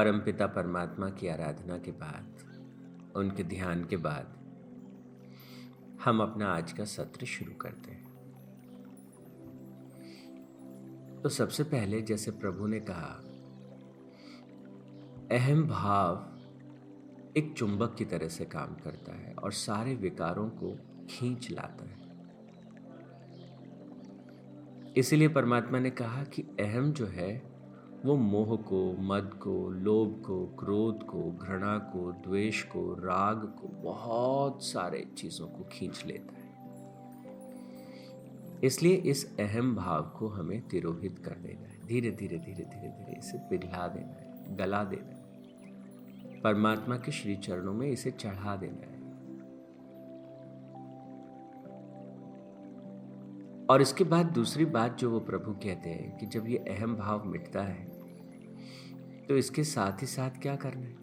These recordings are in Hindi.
परमपिता परमात्मा की आराधना के बाद, उनके ध्यान के बाद, हम अपना आज का सत्र शुरू करते हैं। तो सबसे पहले जैसे प्रभु ने कहा, अहम भाव एक चुंबक की तरह से काम करता है और सारे विकारों को खींच लाता है। इसलिए परमात्मा ने कहा कि अहम जो है वो मोह को, मद को, लोभ को, क्रोध को, घृणा को, द्वेष को, राग को, बहुत सारे चीज़ों को खींच लेता है। इसलिए इस अहम भाव को हमें तिरोहित कर देना है। धीरे धीरे धीरे धीरे धीरे इसे पिघला देना है, गला देना है। परमात्मा के श्री चरणों में इसे चढ़ा देना है। और इसके बाद दूसरी बात जो वो प्रभु कहते हैं कि जब ये अहम भाव मिटता है तो इसके साथ ही साथ क्या करना है?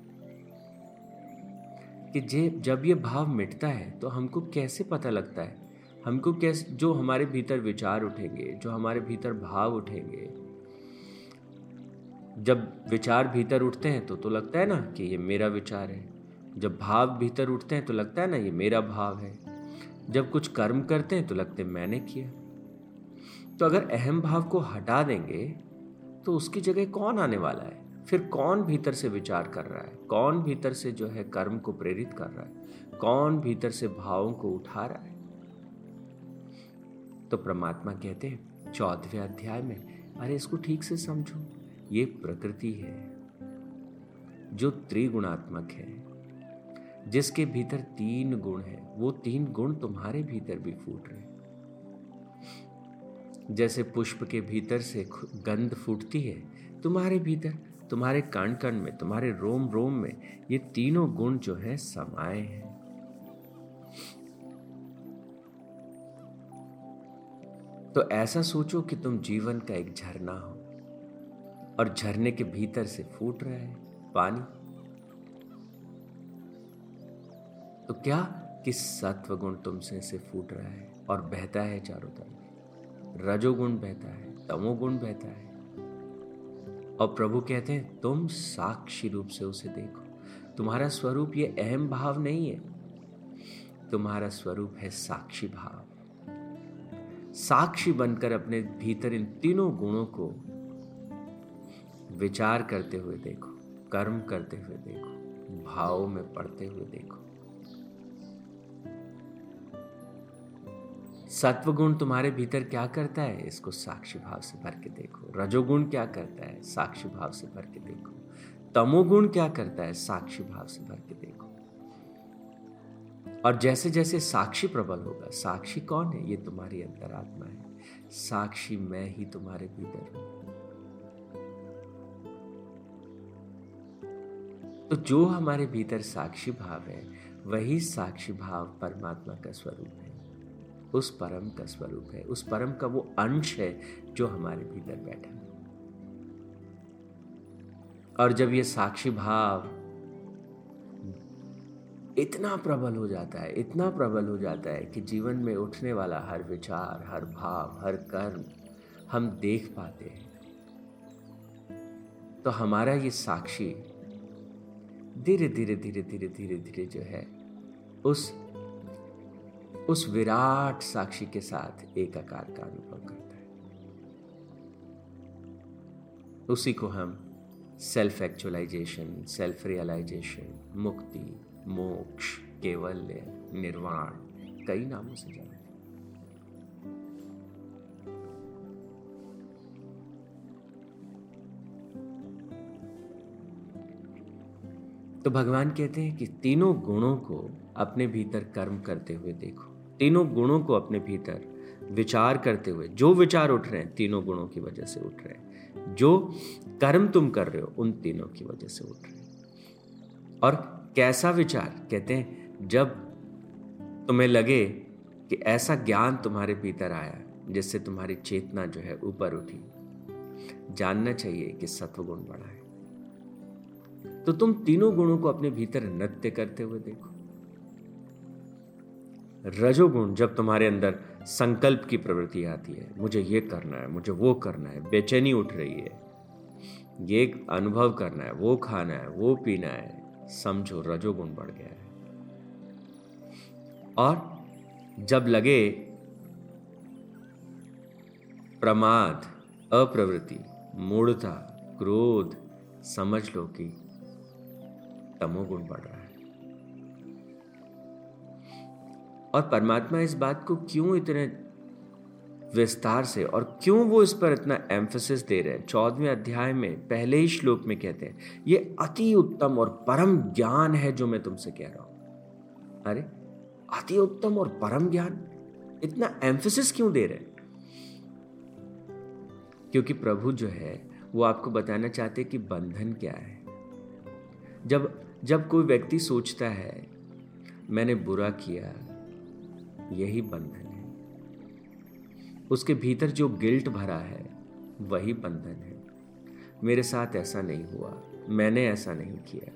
कि जे, जब ये भाव मिटता है तो हमको कैसे पता लगता है? हमको कैसे, जो हमारे भीतर विचार उठेंगे, जो हमारे भीतर भाव उठेंगे, जब विचार भीतर उठते हैं तो तो लगता है ना कि ये मेरा विचार है। जब भाव भीतर उठते हैं तो लगता है ना ये मेरा भाव है। जब कुछ कर्म करते हैं तो लगते मैंने किया। तो अगर अहम भाव को हटा देंगे तो उसकी जगह कौन आने वाला है? फिर कौन भीतर से विचार कर रहा है? कौन भीतर से जो है कर्म को प्रेरित कर रहा है? कौन भीतर से भावों को उठा रहा है? तो परमात्मा कहते हैं, चौदहवें अध्याय में, अरे इसको ठीक से समझो, ये प्रकृति है, जो त्रिगुणात्मक है, जिसके भीतर तीन गुण है, वो तीन गुण तुम्हारे भीतर भी फूट रहे हैं। जैसे पुष्प के भीतर से गंध फूटती है, तुम्हारे भीतर तुम्हारे कण कण में, तुम्हारे रोम रोम में ये तीनों गुण जो है समाये हैं। तो ऐसा सोचो कि तुम जीवन का एक झरना हो और झरने के भीतर से फूट रहा है पानी। तो क्या किस सत्व गुण तुमसे से फूट रहा है और बहता है चारों तरफ़? रजोगुण बहता है, तमोगुण बहता है और प्रभु कहते हैं, तुम साक्षी रूप से उसे देखो। तुम्हारा स्वरूप ये अहम भाव नहीं है। तुम्हारा स्वरूप है साक्षी भाव। साक्षी बनकर अपने भीतर इन तीनों गुणों को विचार करते हुए देखो, कर्म करते हुए देखो, भाव में पढ़ते हुए देखो। सत्वगुण तुम्हारे भीतर क्या करता है? इसको साक्षी भाव से भर के देखो। रजोगुण क्या करता है? साक्षी भाव से भर के देखो। तमोगुण क्या करता है? साक्षी भाव से भर के देखो। और जैसे जैसे साक्षी प्रबल होगा, साक्षी कौन है? ये तुम्हारी अंतरात्मा है। साक्षी मैं ही तुम्हारे भीतर हूँ। तो जो हमारे भीतर साक्षी भाव है, वही साक्षी भाव परमात्मा का स्वरूप है। उस परम का स्वरूप है, उस परम का वो अंश है जो हमारे भीतर बैठा है। और जब ये साक्षी भाव इतना प्रबल हो जाता है, इतना प्रबल हो जाता है कि जीवन में उठने वाला हर विचार, हर भाव, हर कर्म हम देख पाते हैं तो हमारा ये साक्षी धीरे धीरे धीरे धीरे धीरे धीरे जो है, उस उस विराट साक्षी के साथ एक आकार का अनुभव करता है। उसी को हम सेल्फ एक्चुअलाइजेशन सेल्फ रियलाइजेशन मुक्ति, मोक्ष, केवल्य, निर्वाण, कई नामों से जानते तो भगवान कहते हैं कि तीनों गुणों को अपने भीतर कर्म करते हुए देखो। तीनों गुणों को अपने भीतर विचार करते हुए, जो विचार उठ रहे हैं, तीनों गुणों की वजह से उठ रहे हैं। जो कर्म तुम कर रहे हो, उन तीनों की वजह से उठ रहे हैं। और कैसा विचार? कहते हैं, जब तुम्हें लगे कि ऐसा ज्ञान तुम्हारे भीतर आया, जिससे तुम्हारी चेतना जो है ऊपर उठी, जानना चाहिए कि सत्वगुण बढ़ा है। तो तुम तीनों गुणों को अपने भीतर नृत्य करते हुए देखो। रजोगुण जब तुम्हारे अंदर संकल्प की प्रवृत्ति आती है, मुझे ये करना है, मुझे वो करना है, बेचैनी उठ रही है, ये अनुभव करना है, वो खाना है, वो पीना है, समझो रजोगुण बढ़ गया है। और जब लगे प्रमाद, अप्रवृत्ति, मूढ़ता, क्रोध, समझ लो कि तमोगुण बढ़ रहा है। और परमात्मा इस बात को क्यों इतने विस्तार से और क्यों वो इस पर इतना एम्फोसिस दे रहे हैं? चौदहवें अध्याय में, पहले ही श्लोक में कहते हैं, ये अति उत्तम और परम ज्ञान है जो मैं तुमसे कह रहा हूँ। अरे, अति उत्तम और परम ज्ञान? इतना एम्फोसिस क्यों दे रहे हैं? क्योंकि प्रभु जो है, वो आपको बताना चाहते कि बंधन क्या है। जब जब कोई व्यक्ति सोचता है, मैंने बुरा किया यही बंधन है। उसके भीतर जो गिल्ट भरा है, वही बंधन है। मेरे साथ ऐसा नहीं हुआ। मैंने ऐसा नहीं किया।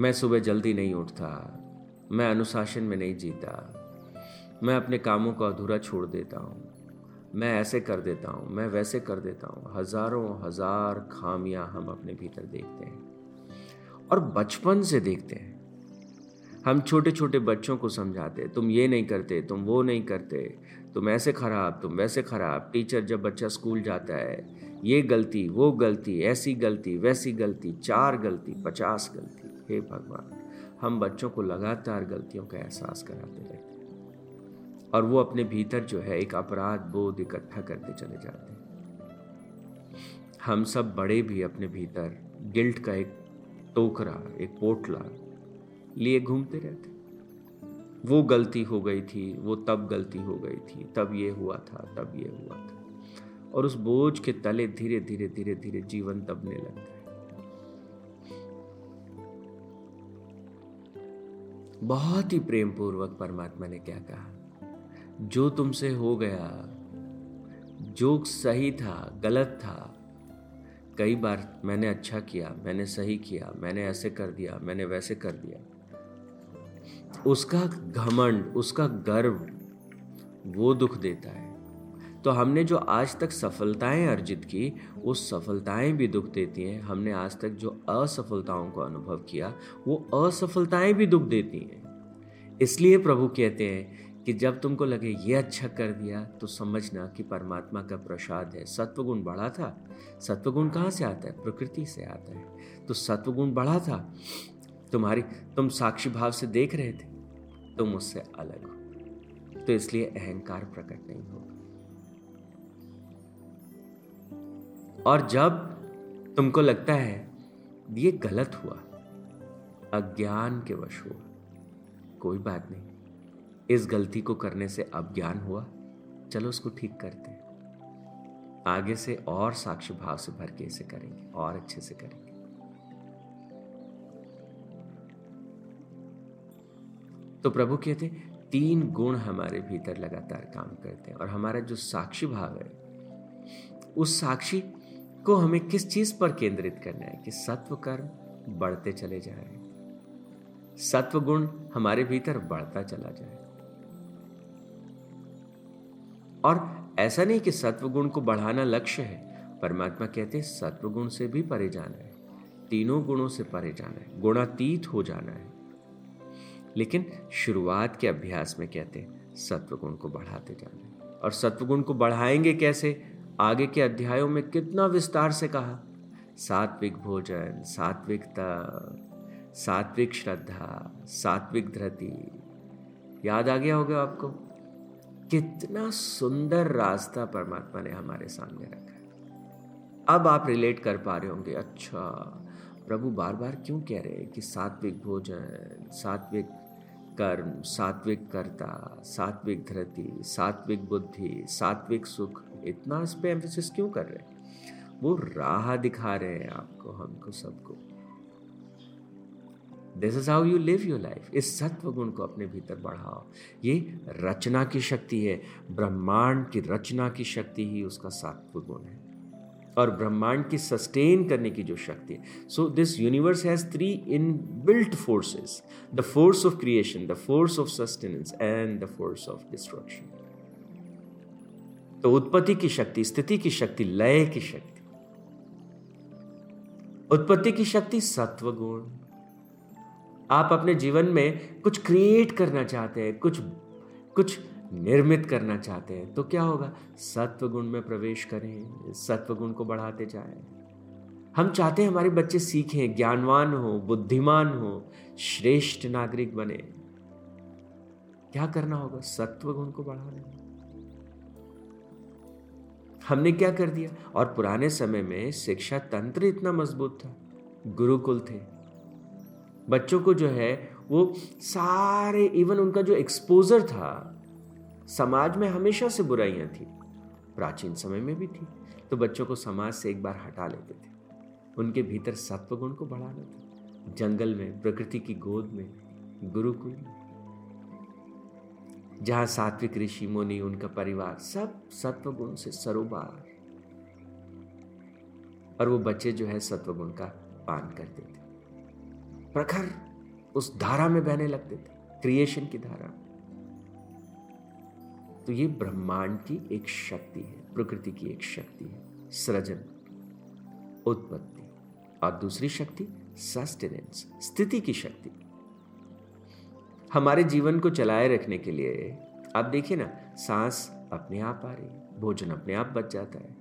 मैं सुबह जल्दी नहीं उठता। मैं अनुशासन में नहीं जीता। मैं अपने कामों को अधूरा छोड़ देता हूँ। मैं ऐसे कर देता हूँ, मैं वैसे कर देता हूँ। हज़ारों हज़ार खामियाँ हम अपने भीतर देखते हैं। और बचपन से देखते हैं। हम छोटे छोटे बच्चों को समझाते, तुम ये नहीं करते, तुम वो नहीं करते, तुम ऐसे खराब, तुम वैसे खराब, टीचर जब बच्चा स्कूल जाता है, ये गलती, वो गलती, ऐसी गलती, वैसी गलती, चार गलती, पचास गलती, हे भगवान। हम बच्चों को लगातार गलतियों का एहसास कराते रहते और वो अपने भीतर जो है एक अपराध बोध इकट्ठा करते चले जाते हैं। हम सब बड़े भी अपने भीतर गिल्ट का एक टोकरा, एक पोटला लिए घूमते रहते। वो गलती हो गई थी, वो तब गलती हो गई थी, तब ये हुआ था, तब ये हुआ था। और उस बोझ के तले धीरे धीरे धीरे धीरे जीवन दबने लगता है बहुत ही प्रेम पूर्वक परमात्मा ने क्या कहा? जो तुमसे हो गया, जो सही था, गलत था, कई बार मैंने अच्छा किया, मैंने सही किया, मैंने ऐसे कर दिया, मैंने वैसे कर दिया। उसका घमंड, उसका गर्व, वो दुख देता है। तो हमने जो आज तक सफलताएँ अर्जित की वो सफलताएँ भी दुख देती हैं। हमने आज तक जो असफलताओं को अनुभव किया, वो असफलताएँ भी दुख देती हैं। इसलिए प्रभु कहते हैं कि जब तुमको लगे ये अच्छा कर दिया तो समझना कि परमात्मा का प्रसाद है। सत्वगुण बढ़ा था। सत्वगुण कहाँ से आता है? प्रकृति से आता है। तो सत्वगुण बढ़ा था। तुम्हारी तुम साक्षी भाव से देख रहे थे, तुम उससे अलग हो। तो इसलिए अहंकार प्रकट नहीं होगा। और जब तुमको लगता है ये गलत हुआ, अज्ञान के वश हुआ, कोई बात नहीं। इस गलती को करने से अब ज्ञान हुआ, चलो उसको ठीक करते हैं। आगे से और साक्ष्य भाव से भर के इसे करेंगे, और अच्छे से करेंगे। तो प्रभु कहते तीन गुण हमारे भीतर लगातार काम करते हैं और हमारा जो साक्षी भाव है, उस साक्षी को हमें किस चीज़ पर केंद्रित करना है कि सत्व कर्म बढ़ते चले जाए, सत्व गुण हमारे भीतर बढ़ता चला जाए। और ऐसा नहीं कि सत्व गुण को बढ़ाना लक्ष्य है, परमात्मा कहते हैं, सत्व गुण से भी परे जाना है, तीनों गुणों से परे जाना है, गुणातीत हो जाना है। लेकिन शुरुआत के अभ्यास में कहते हैं, सत्वगुण को बढ़ाते जाना और सत्वगुण को बढ़ाएँगे कैसे? आगे के अध्यायों में कितना विस्तार से कहा? सात्विक भोजन सात्विकता सात्विक श्रद्धा, सात्विक धृति। याद आ गया होगा आपको? कितना सुंदर रास्ता परमात्मा ने हमारे सामने रखा अब आप रिलेट कर पा रहे होंगे अच्छा प्रभु बार बार क्यों कह रहे हैं कि सात्विक भोजन, सात्विक कर्म, सात्विक कर्ता, सात्विक धृति सात्विक बुद्धि, सात्विक सुख, इतना इस पे एम्फोसिस क्यों कर रहे हैं? वो राह दिखा रहे हैं आपको, हमको, सबको। This is how you live your life इस सत्व गुण को अपने भीतर बढ़ाओ। ये रचना की शक्ति है। ब्रह्मांड की रचना की शक्ति ही उसका सात्व गुण है। और ब्रह्मांड की सस्टेन करने की जो शक्ति है। So this universe has three inbuilt forces the force of creation the force of sustenance and the force of destruction तो उत्पत्ति की शक्ति, स्थिति की शक्ति, लय की शक्ति। उत्पत्ति की शक्ति सत्व गुण आप अपने जीवन में कुछ क्रिएट करना चाहते हैं, कुछ कुछ निर्मित करना चाहते हैं तो क्या होगा? सत्व गुण में प्रवेश करें सत्व गुण को बढ़ाते जाएँ। हम चाहते हैं हमारे बच्चे सीखें, ज्ञानवान हो, बुद्धिमान हो, श्रेष्ठ नागरिक बने। क्या करना होगा? सत्व गुण को बढ़ाने हमने क्या कर दिया? और पुराने समय में शिक्षा तंत्र इतना मज़बूत था, गुरुकुल थे। बच्चों को जो है, वो सारे, इवन उनका जो एक्सपोजर था समाज में हमेशा से बुराइयाँ थी। प्राचीन समय में भी थी तो बच्चों को समाज से एक बार हटा लेते थे। उनके भीतर सत्व गुण को बढ़ाना था। जंगल में, प्रकृति की गोद में, गुरुकुल में। जहाँ सात्विक ऋषि, मुनि, उनका परिवार सब सत्व गुण से सरोबार और वो बच्चे जो है सत्व गुण का पान करते थे। प्रखर उस धारा में बहने लगते थे। क्रिएशन की धारा तो ये ब्रह्मांड की एक शक्ति है प्रकृति की एक शक्ति है सृजन उत्पत्ति। और दूसरी शक्ति सस्टेनेंस स्थिति की शक्ति। हमारे जीवन को चलाए रखने के लिए आप देखिए ना सांस अपने आप आ रही भोजन अपने आप बच जाता है।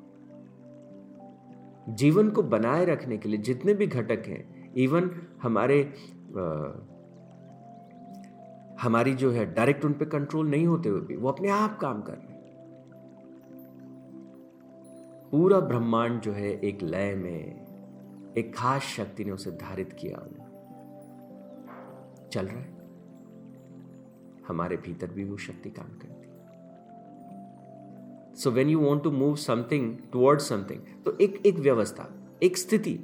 जीवन को बनाए रखने के लिए जितने भी घटक हैं इवन हमारे आ, हमारी जो है डायरेक्ट उन पर कंट्रोल नहीं होते हुए भी, वो अपने आप काम कर रहे पूरा ब्रह्मांड जो है एक लय में, एक खास शक्ति ने उसे धारित किया। चल रहा है। हमारे भीतर भी वो शक्ति काम करती so when you want to move something toward something तो एक एक व्यवस्था, एक स्थिति,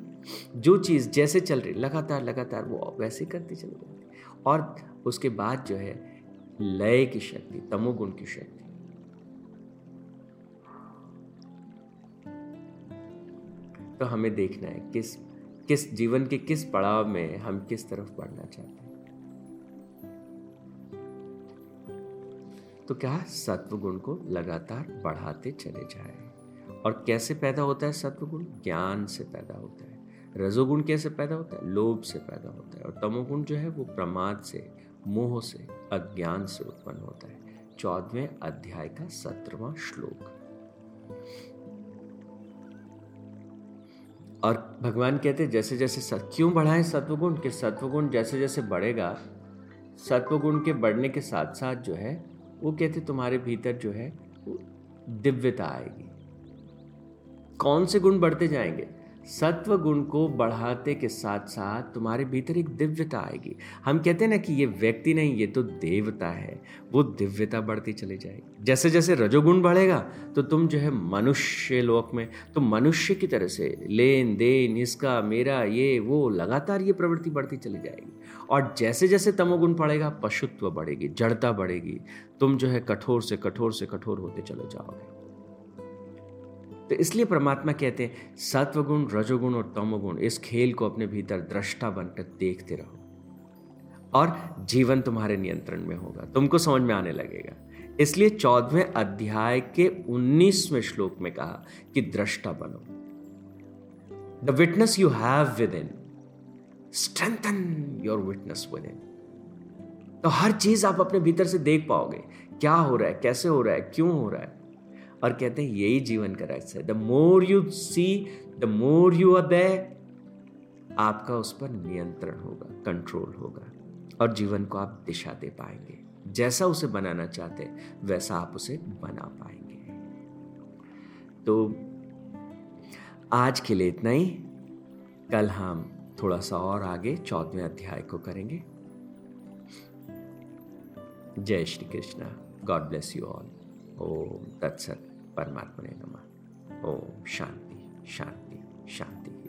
जो चीज़ जैसे चल रही, लगातार लगातार वो वैसे करती चल जाती और उसके बाद जो है, लय की शक्ति, तमोगुण की शक्ति। तो हमें देखना है किस किस जीवन के किस पड़ाव में हम किस तरफ़ बढ़ना चाहते हैं। तो क्या सत्व गुण को लगातार बढ़ाते चले जाए? और कैसे पैदा होता है सत्व गुण ज्ञान से पैदा होता है। रजोगुण कैसे पैदा होता है? लोभ से पैदा होता है। और तमोगुण जो है वो प्रमाद से मोह से अज्ञान से उत्पन्न होता है। चौदवें अध्याय का सत्रवा श्लोक। और भगवान कहते हैं जैसे जैसे सत, क्यों बढ़ाएँ सत्वगुण? के सत्वगुण जैसे जैसे बढ़ेगा सत्वगुण के बढ़ने के साथ साथ जो है वो कहते तुम्हारे भीतर जो है दिव्यता आएगी। कौन से गुण बढ़ते जाएँगे? सत्व गुण को बढ़ाते के साथ साथ तुम्हारे भीतर एक दिव्यता आएगी। हम कहते हैं ना कि ये व्यक्ति नहीं, ये तो देवता है। वो दिव्यता बढ़ती चली जाएगी। जैसे जैसे रजोगुण बढ़ेगा तो तुम जो है मनुष्य लोक में तो मनुष्य की तरह से लेन देन, इसका, मेरा, ये, वो लगातार ये प्रवृत्ति बढ़ती चली जाएगी। और जैसे जैसे तमोगुण बढ़ेगा पशुत्व बढ़ेगी, जड़ता बढ़ेगी। तुम जो है कठोर से कठोर से कठोर होते चले जाओगे। तो इसलिए परमात्मा कहते हैं, सत्वगुण, रजोगुण और तमोगुण, इस खेल को अपने भीतर दृष्टा बनकर देखते रहो। और जीवन तुम्हारे नियंत्रण में होगा। तुमको समझ में आने लगेगा। इसलिए चौदहवें अध्याय के उन्नीसवें श्लोक में कहा कि दृष्टा बनो। The witness you have within strengthen your witness within तो हर चीज़ आप अपने भीतर से देख पाओगे। क्या हो रहा है? कैसे हो रहा है? क्यों हो रहा है? और कहते हैं, यही जीवन का रहस्य है। The more you see the more you are आपका उस पर नियंत्रण होगा कंट्रोल होगा, और जीवन को आप दिशा दे पाएँगे। जैसा उसे बनाना चाहते वैसा आप उसे बना पाएँगे। तो आज के लिए इतना ही। कल हम थोड़ा सा और आगे चौदहवें अध्याय को करेंगे। जय Shri Krishna. God bless you all Om तत्सत। परमात्मा ने नमा। ओम शांति शांति शांति।